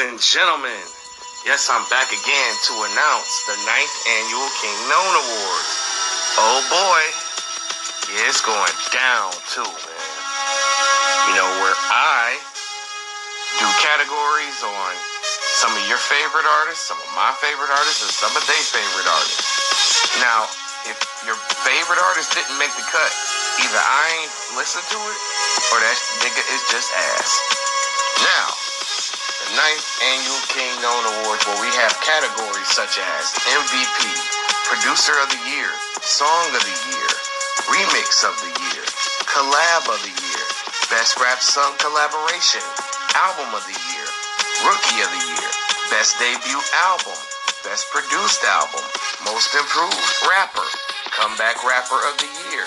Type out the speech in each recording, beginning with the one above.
and gentlemen, yes, I'm back again to announce the ninth annual King Known Awards. Oh boy, yeah, it's going down too, man. You know, where I do categories on some of your favorite artists, some of my favorite artists, and some of their favorite artists. Now, if your favorite artist didn't make the cut, either I ain't listened to it or that nigga is just ass. Now, ninth annual King Known Awards where we have categories such as MVP, Producer of the Year, Song of the Year, Remix of the Year, Collab of the Year, Best Rap Song Collaboration, Album of the Year, Rookie of the Year, Best Debut Album, Best Produced Album, Most Improved Rapper, Comeback Rapper of the Year,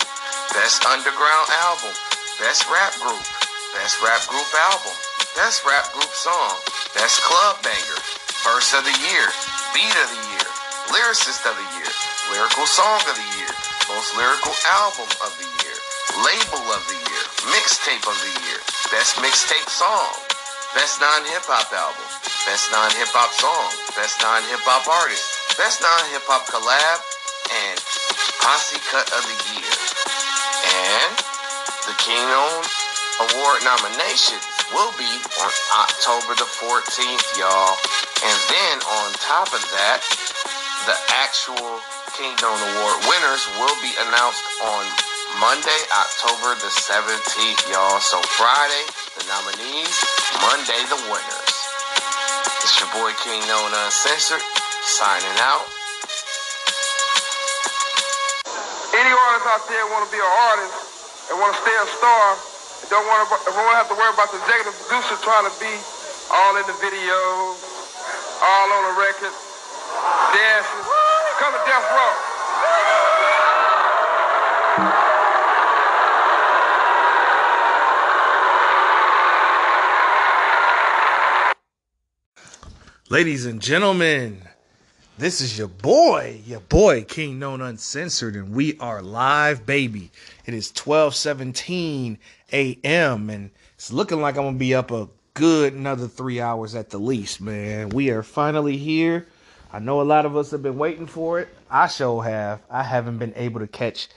Best Underground Album, Best Rap Group, Best Rap Group Album, Best Rap Group Song, Best Club Banger, Verse of the Year, Beat of the Year, Lyricist of the Year, Lyrical Song of the Year, Most Lyrical Album of the Year, Label of the Year, Mixtape of the Year, Best Mixtape Song, Best Non-Hip Hop Album, Best Non-Hip Hop Song, Best Non-Hip Hop Artist, Best Non-Hip Hop Collab, and Posse Cut of the Year. And the King Award nominations will be on October the 14th, y'all. And then on top of that, the actual King Known Award winners will be announced on Monday, October the 17th, y'all. So Friday, the nominees, Monday, the winners. It's your boy King Known Uncensored, signing out. Any artist out there want to be an artist and want to stay a star, don't want to, don't have to worry about the executive producer trying to be all in the video, all on the record, dancing. Come to Death Row. Ladies and gentlemen, this is your boy, your boy King Known Uncensored, and we are live, baby. It is 1217 a.m. and it's looking like I'm gonna be up a good another three hours at the least, man. We are finally here. I know a lot of us have been waiting for it. I sure have. I haven't been able to catch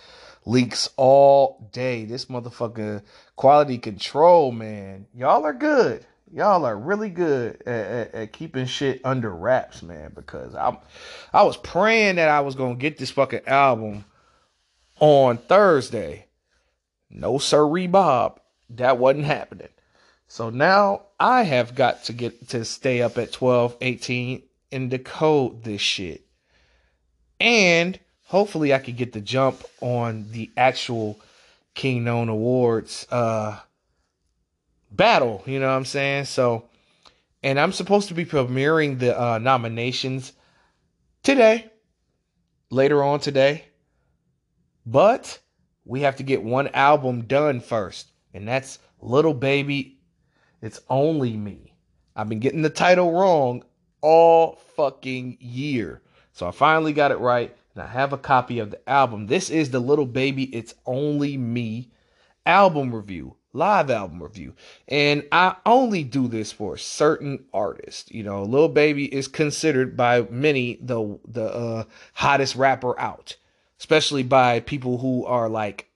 leaks all day. This motherfucker quality control, man. Y'all are good. Y'all are really good at, at, at, keeping shit under wraps, man. Because I'm, I was praying that I was gonna get this fucking album on Thursday, no sir, Bob. That wasn't happening. So now I have got to get to stay up at 12, 18 and decode this shit. And hopefully I could get the jump on the actual King Known Awards uh battle, you know what I'm saying? So and I'm supposed to be premiering the uh nominations today. Later on today. But we have to get one album done first, and that's Lil Baby. It's only me. I've been getting the title wrong all fucking year. So I finally got it right, and I have a copy of the album. This is the Lil Baby It's Only Me album review, live album review. And I only do this for certain artists. You know, Lil Baby is considered by many the the uh, hottest rapper out especially by people who are like,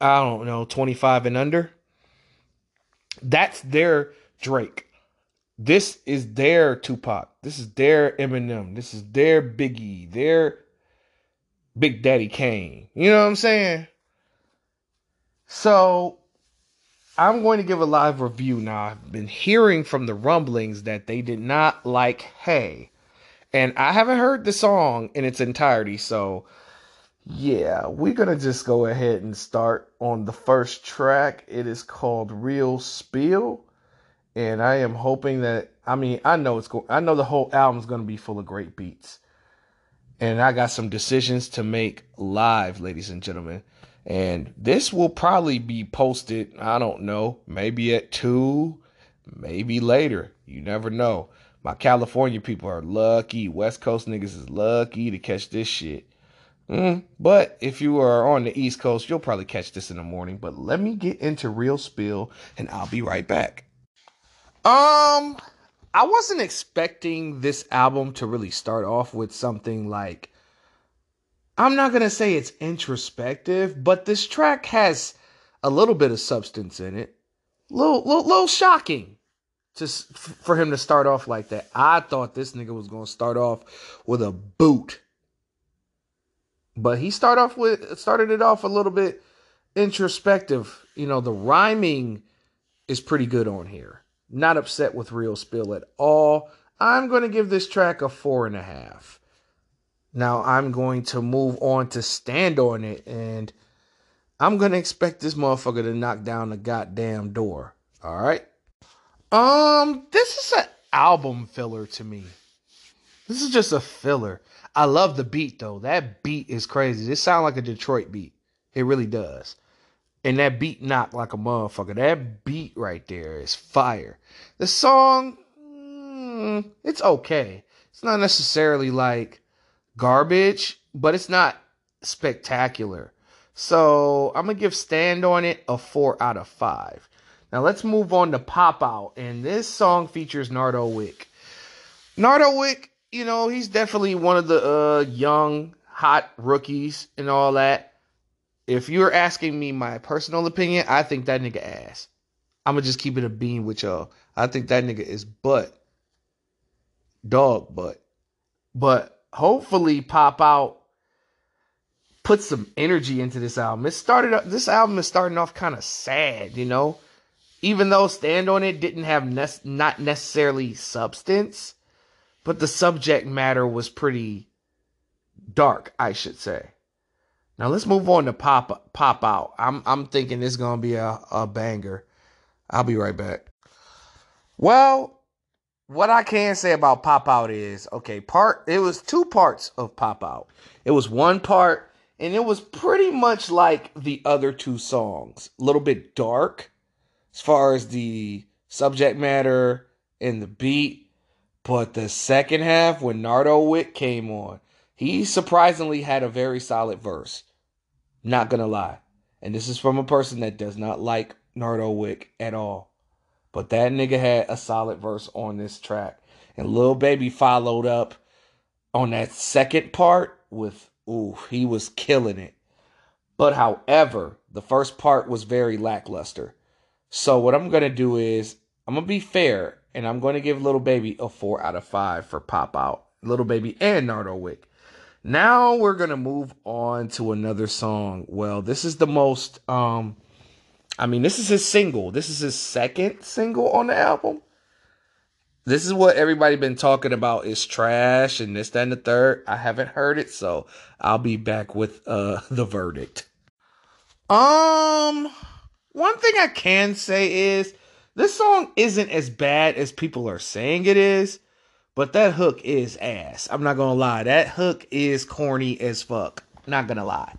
I don't know, 25 and under. That's their Drake. This is their Tupac. This is their Eminem. This is their Biggie. Their Big Daddy Kane. You know what I'm saying? So I'm going to give a live review now. I've been hearing from the rumblings that they did not like Hey. And I haven't heard the song in its entirety, so yeah, we're gonna just go ahead and start on the first track. It is called Real Spill, and I am hoping that I mean I know it's going. I know the whole album's gonna be full of great beats, and I got some decisions to make live, ladies and gentlemen. And this will probably be posted. I don't know, maybe at two, maybe later. You never know. My California people are lucky. West Coast niggas is lucky to catch this shit. Mm, but if you are on the East Coast, you'll probably catch this in the morning. But let me get into real spill and I'll be right back. Um, I wasn't expecting this album to really start off with something like I'm not going to say it's introspective, but this track has a little bit of substance in it. Little little, little shocking to for him to start off like that. I thought this nigga was going to start off with a boot. But he started off with started it off a little bit introspective. You know, the rhyming is pretty good on here. Not upset with Real Spill at all. I'm going to give this track a four and a half. Now I'm going to move on to stand on it, and I'm going to expect this motherfucker to knock down the goddamn door. All right. Um, this is an album filler to me. This is just a filler. I love the beat though. That beat is crazy. This sounds like a Detroit beat. It really does. And that beat knocked like a motherfucker. That beat right there is fire. The song, mm, it's okay. It's not necessarily like garbage, but it's not spectacular. So I'm gonna give Stand on It a four out of five. Now let's move on to Pop Out, and this song features Nardo Wick. Nardo Wick, you know, he's definitely one of the uh, young, hot rookies and all that if you're asking me my personal opinion, I think that nigga ass. I'ma just keep it a bean with y'all. I think that nigga is butt. Dog butt. But hopefully pop out put some energy into this album. It started up this album is starting off kind of sad, you know? Even though Stand on It didn't have ne- not necessarily substance, but the subject matter was pretty dark, I should say. Now let's move on to pop pop out. I'm I'm thinking this is gonna be a, a banger. I'll be right back. Well, what I can say about pop out is okay, part it was two parts of pop out. It was one part and it was pretty much like the other two songs. A little bit dark as far as the subject matter and the beat. But the second half, when Nardo Wick came on, he surprisingly had a very solid verse. Not gonna lie. And this is from a person that does not like Nardo Wick at all. But that nigga had a solid verse on this track. And Lil Baby followed up on that second part with, ooh, he was killing it. But however, the first part was very lackluster. So what I'm gonna do is I'm gonna be fair and I'm gonna give Lil Baby a four out of five for Pop Out. Lil Baby and Nardo Wick. Now we're gonna move on to another song. Well, this is the most um I mean, this is his single. This is his second single on the album. This is what everybody been talking about is trash and this, that, and the third. I haven't heard it, so I'll be back with uh the verdict. Um one thing I can say is this song isn't as bad as people are saying it is. But that hook is ass. I'm not gonna lie. That hook is corny as fuck. Not gonna lie.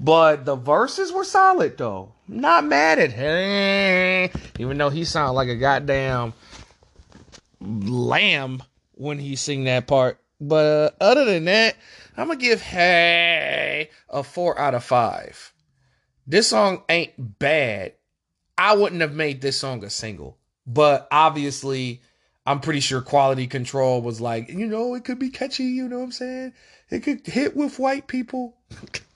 But the verses were solid though. Not mad at him. Even though he sounded like a goddamn lamb when he sing that part. But uh, other than that, I'm gonna give Hey a four out of five. This song ain't bad. I wouldn't have made this song a single, but obviously I'm pretty sure quality control was like, you know, it could be catchy, you know what I'm saying? It could hit with white people.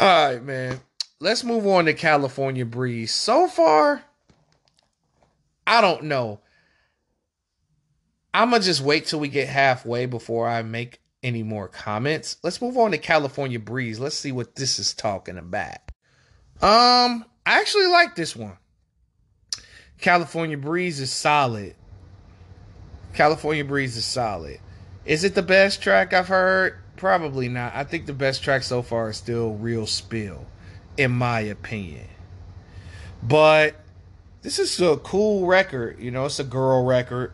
All right, man. Let's move on to California Breeze. So far, I don't know. I'm going to just wait till we get halfway before I make any more comments. Let's move on to California Breeze. Let's see what this is talking about. Um, I actually like this one. California Breeze is solid. California Breeze is solid. Is it the best track I've heard? Probably not. I think the best track so far is still Real Spill, in my opinion. But this is a cool record. You know, it's a girl record.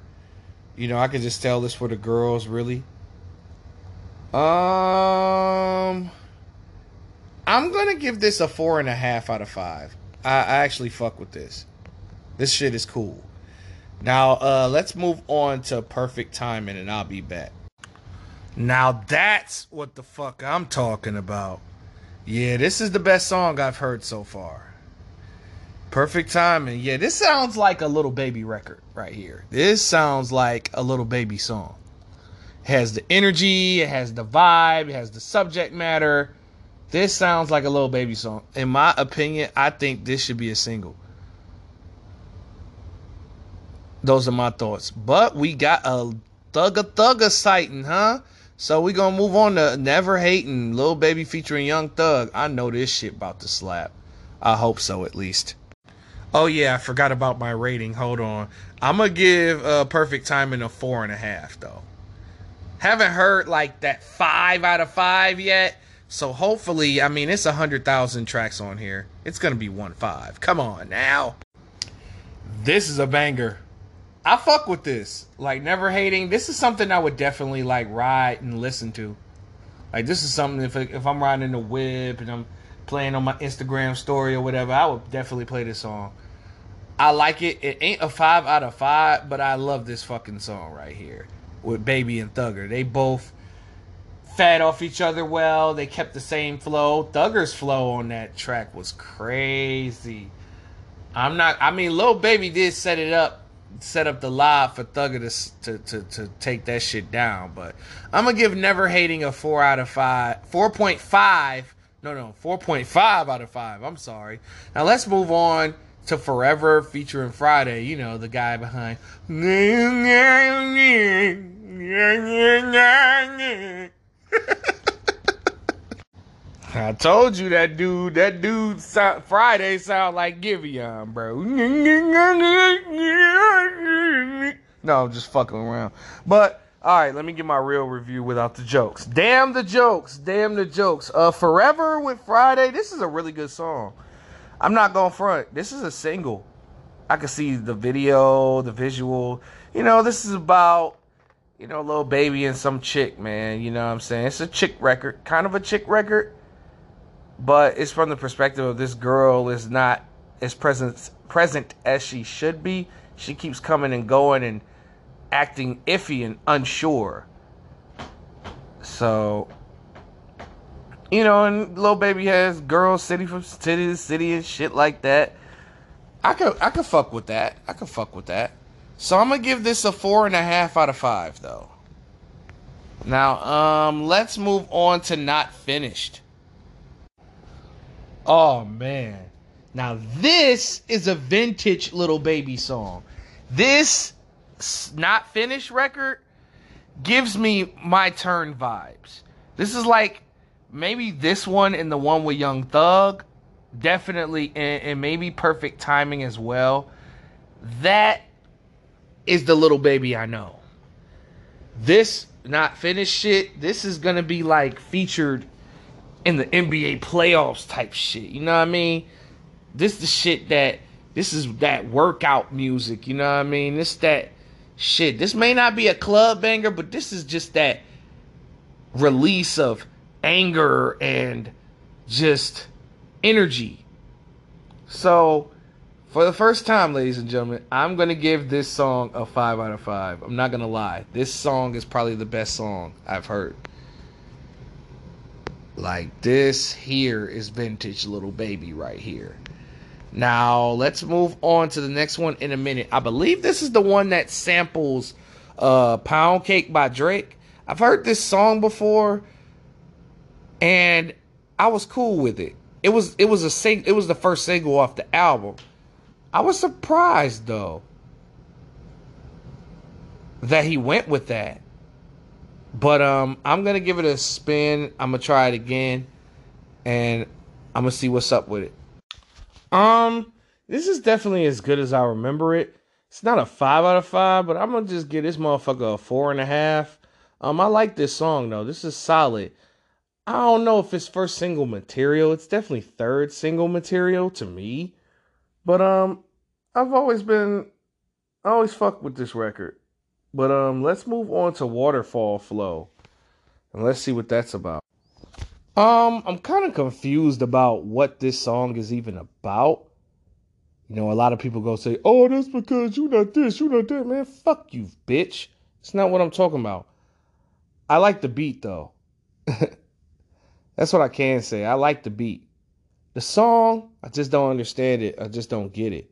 You know, I could just tell this for the girls, really. Um, I'm gonna give this a four and a half out of five. I, I actually fuck with this. This shit is cool. Now, uh, let's move on to perfect timing, and I'll be back. Now that's what the fuck I'm talking about. Yeah, this is the best song I've heard so far. Perfect timing. Yeah, this sounds like a little baby record right here. This sounds like a little baby song. It has the energy, it has the vibe, it has the subject matter. This sounds like a little baby song. In my opinion, I think this should be a single. Those are my thoughts. But we got a thugga thugga sighting, huh? So we gonna move on to Never Hating, Lil Baby featuring Young Thug. I know this shit about to slap. I hope so at least. Oh yeah, I forgot about my rating. Hold on. I'm gonna give uh, Perfect Timing a four and a half though. Haven't heard like that five out of five yet. So hopefully, I mean, it's a hundred thousand tracks on here. It's gonna be one five. Come on now. This is a banger. I fuck with this. Like never hating. This is something I would definitely like ride and listen to. Like this is something if if I'm riding the whip and I'm playing on my Instagram story or whatever, I would definitely play this song. I like it. It ain't a five out of five, but I love this fucking song right here with Baby and Thugger. They both fed off each other well. They kept the same flow. Thugger's flow on that track was crazy. I'm not. I mean, Lil Baby did set it up, set up the live for Thugger to, to to to take that shit down. But I'm gonna give Never Hating a four out of five, four point five. No, no, four point five out of five. I'm sorry. Now let's move on to Forever featuring Fridayy. You know the guy behind. I told you that dude, that dude Fridayy sound like Giveon, bro. No, I'm just fucking around. But all right, let me get my real review without the jokes. Damn the jokes, damn the jokes. Uh, Forever with Fridayy. This is a really good song. I'm not going front. This is a single. I can see the video, the visual. You know, this is about you know, a little baby and some chick, man. You know what I'm saying? It's a chick record, kind of a chick record, but it's from the perspective of this girl is not as present present as she should be. She keeps coming and going and acting iffy and unsure. So, you know, and little baby has girls city from city to city and shit like that. I could I could fuck with that. I could fuck with that. So I'm gonna give this a four and a half out of five, though. Now, um, let's move on to not finished. Oh man. Now this is a vintage little baby song. This not finished record gives me my turn vibes. This is like maybe this one and the one with Young Thug, definitely, and, and maybe perfect timing as well. That is the little baby I know. This not finished shit, this is gonna be like featured in the NBA playoffs type shit. You know what I mean? This the shit that this is that workout music, you know what I mean? This that shit. This may not be a club banger, but this is just that release of anger and just energy. So for the first time, ladies and gentlemen, I'm going to give this song a 5 out of 5. I'm not going to lie. This song is probably the best song I've heard. Like, this here is vintage little baby right here. Now, let's move on to the next one in a minute. I believe this is the one that samples uh, Pound Cake by Drake. I've heard this song before, and I was cool with it. It was it was a sing it was the first single off the album. I was surprised though that he went with that. But um I'm to give it a spin. I'm to try it again and I'm to see what's up with it. Um this is definitely as good as I remember it. It's not a 5 out of 5, but I'm to just give this motherfucker a four and a half. Um I like this song though. This is solid. I don't know if it's first single material. It's definitely third single material to me. But um I've always been I always fuck with this record. But um let's move on to Waterfall Flow. And let's see what that's about. Um I'm kind of confused about what this song is even about. You know, a lot of people go say, "Oh, that's because you not this, you not that." Man, fuck you, bitch. It's not what I'm talking about. I like the beat though. that's what I can say. I like the beat. The song, I just don't understand it. I just don't get it.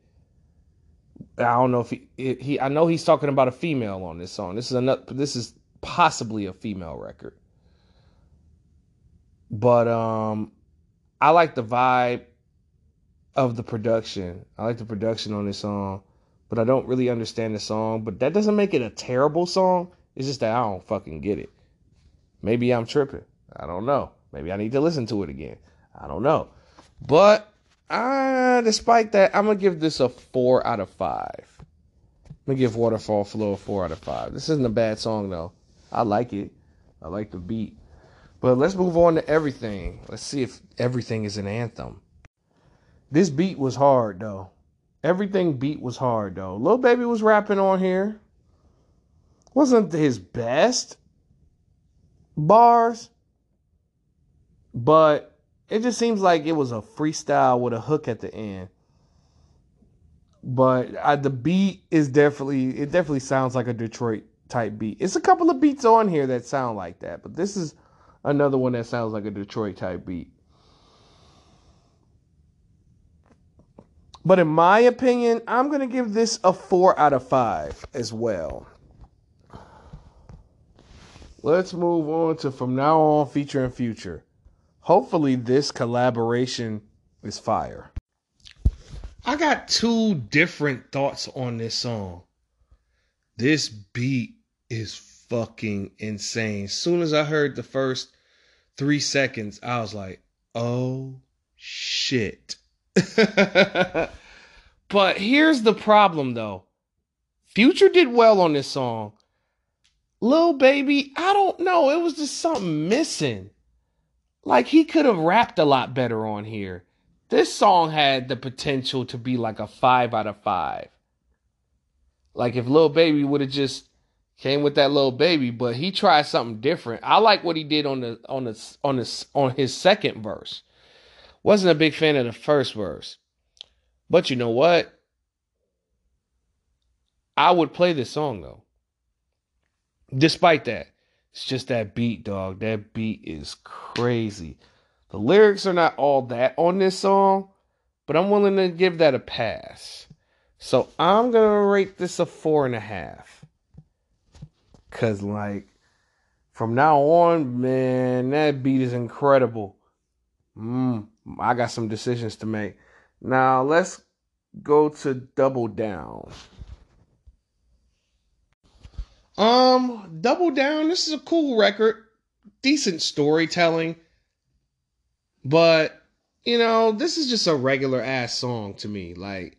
I don't know if he, he I know he's talking about a female on this song. This is another this is possibly a female record. But um I like the vibe of the production. I like the production on this song, but I don't really understand the song, but that doesn't make it a terrible song. It's just that I don't fucking get it. Maybe I'm tripping. I don't know. Maybe I need to listen to it again. I don't know. But uh, despite that, I'm gonna give this a four out of five. I'm gonna give Waterfall Flow a four out of five. This isn't a bad song though. I like it. I like the beat. But let's move on to everything. Let's see if everything is an anthem. This beat was hard though. Everything beat was hard though. Lil Baby was rapping on here. Wasn't his best bars, but it just seems like it was a freestyle with a hook at the end. But I, the beat is definitely it definitely sounds like a Detroit type beat. It's a couple of beats on here that sound like that, but this is another one that sounds like a Detroit type beat. But in my opinion, I'm going to give this a 4 out of 5 as well. Let's move on to From Now On featuring Future. Hopefully, this collaboration is fire. I got two different thoughts on this song. This beat is fucking insane. Soon as I heard the first three seconds, I was like, oh shit. but here's the problem though. Future did well on this song. Lil Baby, I don't know. It was just something missing. Like he could have rapped a lot better on here. This song had the potential to be like a five out of five. Like if Lil Baby would have just came with that little baby, but he tried something different. I like what he did on the on the on the on his second verse. Wasn't a big fan of the first verse. But you know what? I would play this song though. Despite that, it's just that beat, dog. That beat is crazy. The lyrics are not all that on this song, but I'm willing to give that a pass. So I'm gonna rate this a four and a half. Cause like from now on, man, that beat is incredible. Mm, I got some decisions to make. Now let's go to Double Down. Um, Double Down, this is a cool record. Decent storytelling. But, you know, this is just a regular ass song to me. Like,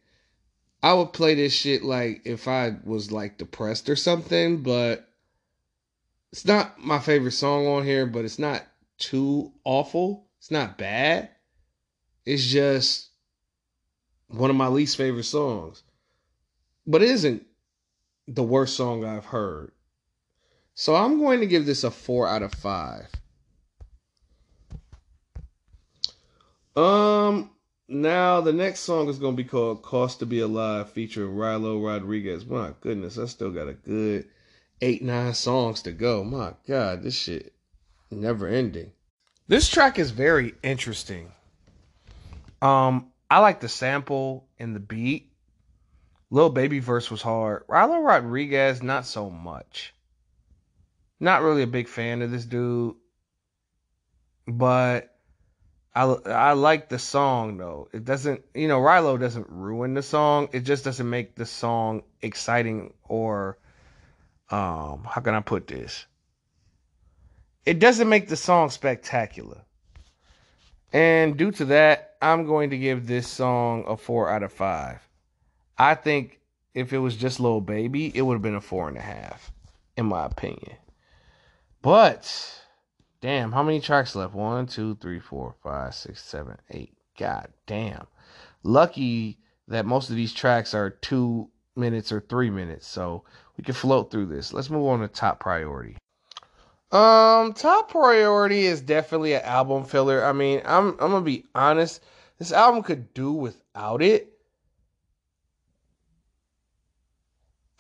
I would play this shit like if I was like depressed or something, but it's not my favorite song on here, but it's not too awful. It's not bad. It's just one of my least favorite songs. But it isn't the worst song I've heard. So I'm going to give this a 4 out of 5. Um now the next song is gonna be called Cost to Be Alive featuring Rylo Rodriguez. My goodness, I still got a good eight, nine songs to go. My God, this shit never ending. This track is very interesting. Um, I like the sample and the beat. Lil Baby verse was hard. Rylo Rodriguez, not so much. Not really a big fan of this dude, but I I like the song though. It doesn't, you know, Rilo doesn't ruin the song. It just doesn't make the song exciting or um how can I put this? It doesn't make the song spectacular. And due to that, I'm going to give this song a four out of five. I think if it was just Lil Baby, it would have been a four and a half, in my opinion. But damn, how many tracks left? One, two, three, four, five, six, seven, eight. God damn. Lucky that most of these tracks are two minutes or three minutes. So we can float through this. Let's move on to top priority. Um, top priority is definitely an album filler. I mean, I'm I'm gonna be honest. This album could do without it.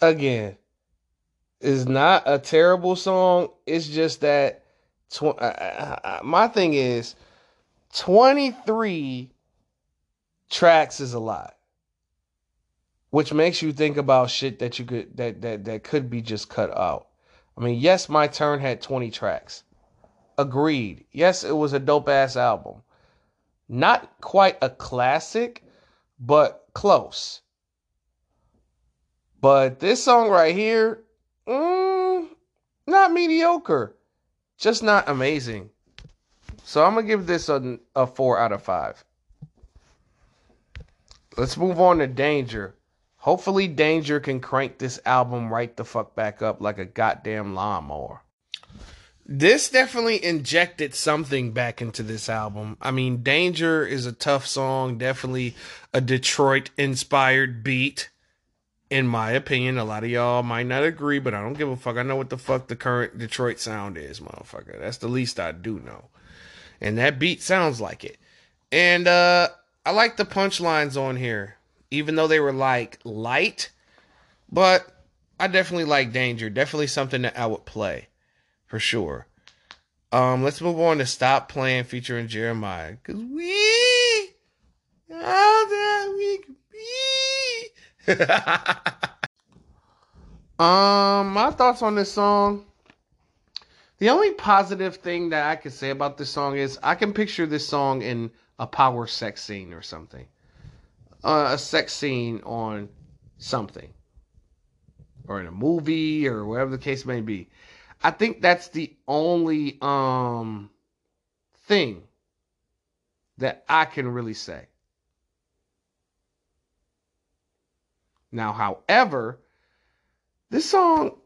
Again, is not a terrible song. It's just that tw- uh, uh, uh, my thing is 23 tracks is a lot. Which makes you think about shit that you could that that that could be just cut out. I mean, yes, my turn had 20 tracks. Agreed. Yes, it was a dope ass album. Not quite a classic, but close. But this song right here, mm, not mediocre, just not amazing. So I'm gonna give this a, a four out of five. Let's move on to Danger. Hopefully, Danger can crank this album right the fuck back up like a goddamn lawnmower. This definitely injected something back into this album. I mean, Danger is a tough song, definitely a Detroit inspired beat. In my opinion, a lot of y'all might not agree, but I don't give a fuck. I know what the fuck the current Detroit sound is, motherfucker. That's the least I do know. And that beat sounds like it. And uh I like the punchlines on here, even though they were like light, but I definitely like Danger. Definitely something that I would play for sure. Um, let's move on to Stop Playing featuring Jeremih. Cause we all that we can be. um, my thoughts on this song. The only positive thing that I can say about this song is I can picture this song in a power sex scene or something. Uh, a sex scene on something. Or in a movie or whatever the case may be. I think that's the only um thing that I can really say. Now, however, this song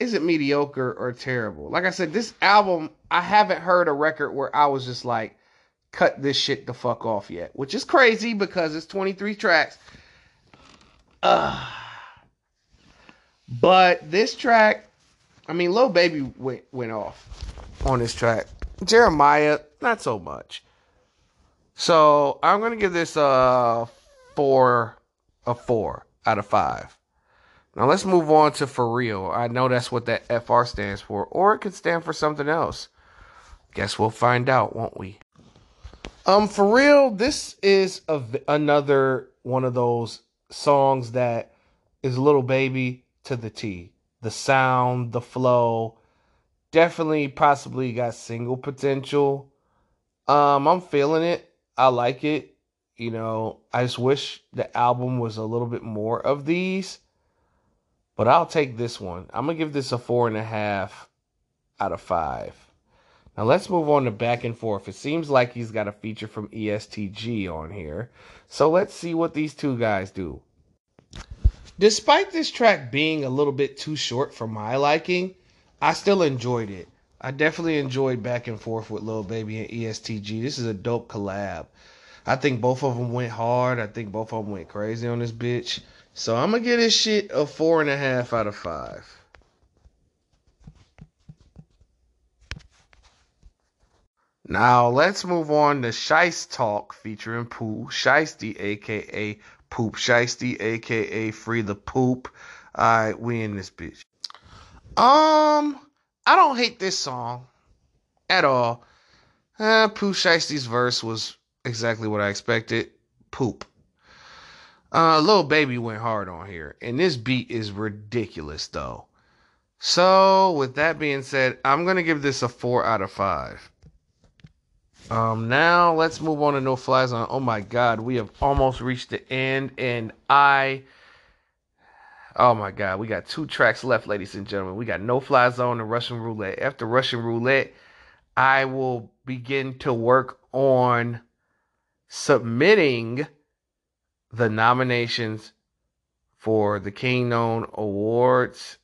isn't mediocre or terrible. Like I said, this album, I haven't heard a record where I was just like, cut this shit the fuck off yet, which is crazy because it's 23 tracks. Uh, but this track I mean, Lil Baby went went off on this track. Jeremih, not so much. So I'm gonna give this a four, a four out of five. Now let's move on to for real. I know that's what that FR stands for, or it could stand for something else. Guess we'll find out, won't we? Um, for real, this is a, another one of those songs that is little Baby to the T the sound, the flow. Definitely, possibly got single potential. Um, I'm feeling it. I like it. You know, I just wish the album was a little bit more of these. But I'll take this one. I'm gonna give this a four and a half out of five. Now let's move on to back and forth. It seems like he's got a feature from EST Gee on here. So let's see what these two guys do. Despite this track being a little bit too short for my liking, I still enjoyed it. I definitely enjoyed back and forth with Lil Baby and EST Gee. This is a dope collab. I think both of them went hard. I think both of them went crazy on this bitch. So I'm gonna give this shit a four and a half out of five. Now let's move on to Shiest Talk featuring Pooh Shiesty, aka Poop Shiesty, aka Free the Poop. Alright, we in this bitch. Um, I don't hate this song at all. Uh, Pooh Shiesty's verse was exactly what I expected. Poop. Uh, Lil Baby went hard on here, and this beat is ridiculous though. So, with that being said, I'm gonna give this a four out of five. Um, now let's move on to No Fly Zone. Oh my God, we have almost reached the end, and I. Oh my God, we got two tracks left, ladies and gentlemen. We got No Fly Zone and Russian Roulette. After Russian Roulette, I will begin to work on submitting the nominations for the Kingknown Awards,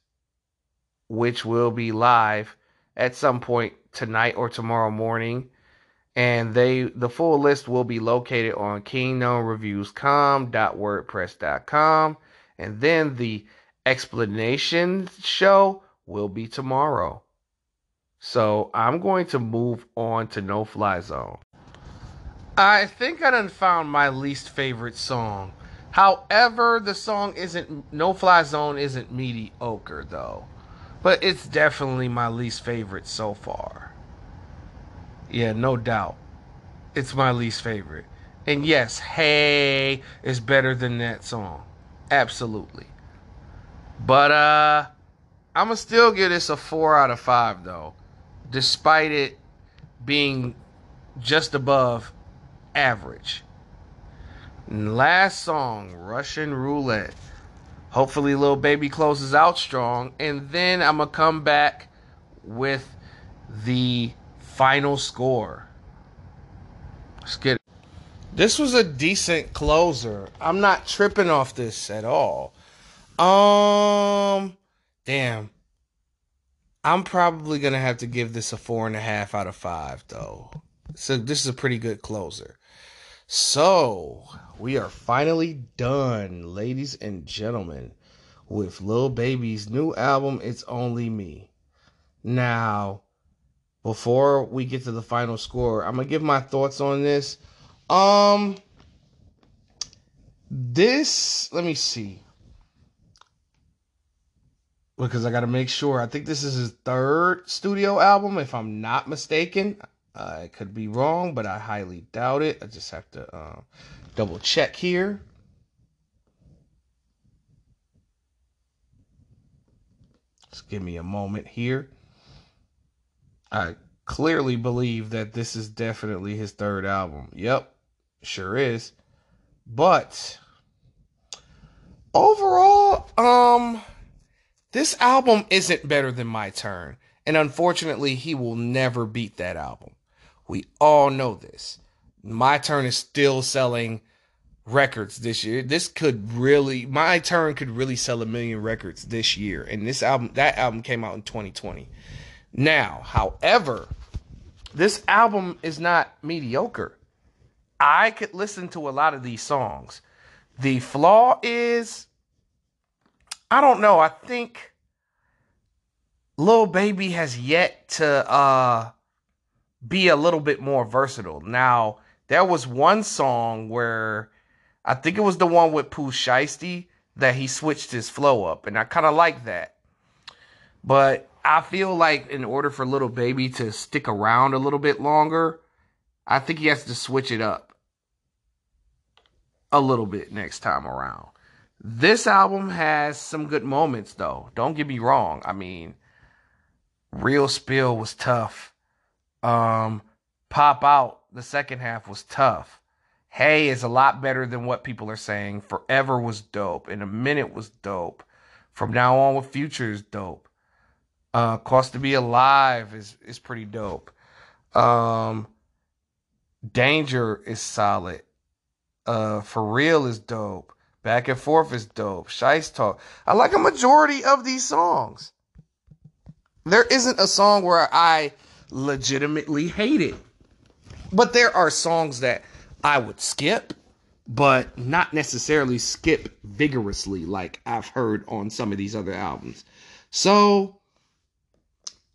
which will be live at some point tonight or tomorrow morning and they the full list will be located on kingknownreviews.com.wordpress.com and then the explanation show will be tomorrow. So I'm going to move on to No Fly Zone. I think I done found my least favorite song. However, the song isn't No Fly Zone isn't mediocre though. But it's definitely my least favorite so far. Yeah, no doubt. It's my least favorite. And yes, Hey is better than that song. Absolutely. But uh I'ma still give this a four out of five though. Despite it being just above average. Last song, Russian Roulette. Hopefully, Lil Baby closes out strong. And then I'm going to come back with the final score. Let's get it. This was a decent closer. I'm not tripping off this at all. Um, damn. I'm probably gonna have to give this a four and a half out of five, though. So this is a pretty good closer. So we are finally done, ladies and gentlemen, with Lil Baby's new album, It's Only Me. Now, before we get to the final score, I'm gonna give my thoughts on this. Um, this, let me see because I got to make sure. I think this is his third studio album, if I'm not mistaken. I could be wrong, but I highly doubt it. I just have to uh, double check here. Just give me a moment here. I clearly believe that this is definitely his third album. Yep, sure is. But overall, um, this album isn't better than My Turn. And unfortunately, he will never beat that album. We all know this. My Turn is still selling records this year. This could really, My Turn could really sell a million records this year. And this album, that album came out in 2020. Now, however, this album is not mediocre. I could listen to a lot of these songs. The flaw is I don't know. I think Lil Baby has yet to uh, be a little bit more versatile. Now, there was one song where I think it was the one with Pooh Shiesty that he switched his flow up, and I kind of like that. But I feel like in order for little Baby to stick around a little bit longer, I think he has to switch it up a little bit next time around. This album has some good moments, though. Don't get me wrong. I mean, Real Spill was tough. Um, Pop Out, the second half was tough. Hey is a lot better than what people are saying. Forever was dope. In a minute was dope. From now on with Future is dope. Uh, Cost to Be Alive is is pretty dope. Um, Danger is solid. Uh, For Real is dope. Back and forth is dope. Shiest talk. I like a majority of these songs. There isn't a song where I legitimately hate it. But there are songs that I would skip, but not necessarily skip vigorously like I've heard on some of these other albums. So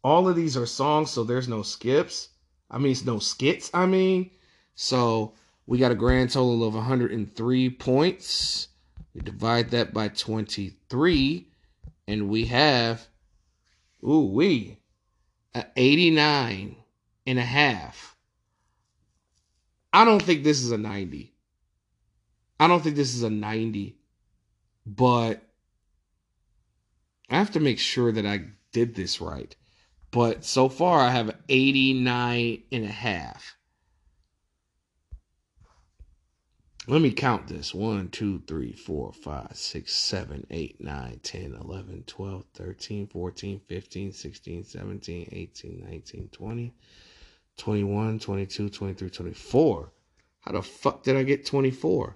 all of these are songs, so there's no skips. I mean, it's no skits, I mean. So we got a grand total of 103 points. We divide that by 23, and we have, ooh, we, a 89 and a half. I don't think this is a 90. I don't think this is a 90, but I have to make sure that I did this right. But so far, I have 89 and a half. Let me count this 1, 2, 3, 4, 5, 6, 7, 8, 9, 10, 11, 12, 13, 14, 15, 16, 17, 18, 19, 20, 21, 22, 23, 24. How the fuck did I get 24?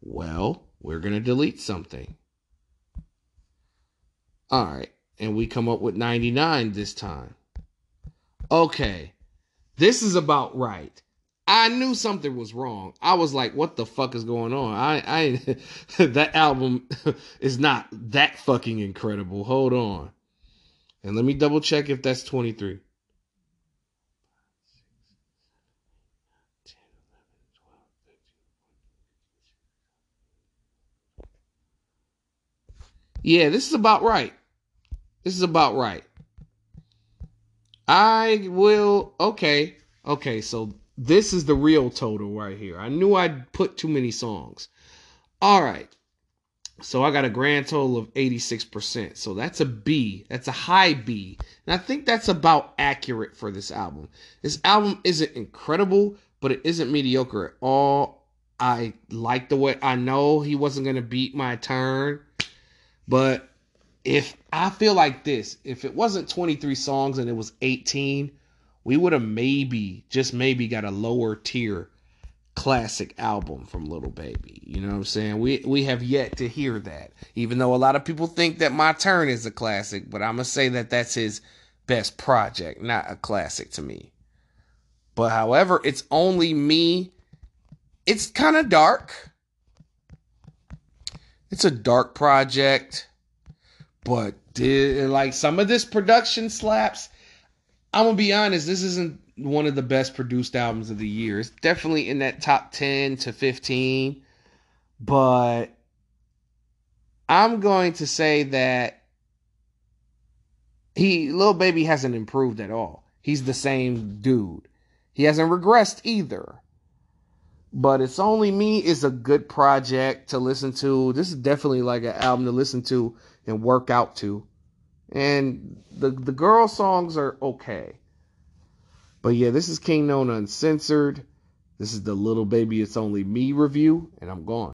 Well, we're going to delete something. All right. And we come up with 99 this time. Okay. This is about right. I knew something was wrong. I was like, what the fuck is going on? I I that album is not that fucking incredible. Hold on. And let me double check if that's 23. Yeah, this is about right. This is about right. I will okay. Okay, so this is the real total right here. I knew I'd put too many songs. All right. So I got a grand total of 86%. So that's a B. That's a high B. And I think that's about accurate for this album. This album isn't incredible, but it isn't mediocre at all. I like the way I know he wasn't going to beat my turn, but if I feel like this, if it wasn't 23 songs and it was 18, we would have maybe, just maybe, got a lower tier classic album from Lil Baby. You know what I'm saying? We we have yet to hear that. Even though a lot of people think that My Turn is a classic, but I'm to say that that's his best project, not a classic to me. But however, it's only me. It's kind of dark. It's a dark project, but did like some of this production slaps. I'm gonna be honest, this isn't one of the best produced albums of the year. It's definitely in that top 10 to 15, but I'm going to say that he Lil Baby hasn't improved at all. He's the same dude. He hasn't regressed either. But It's Only Me is a good project to listen to. This is definitely like an album to listen to and work out to. And the the girl songs are okay. But yeah, this is Kingknown Uncensored. This is the Lil Baby It's Only Me review, and I'm gone.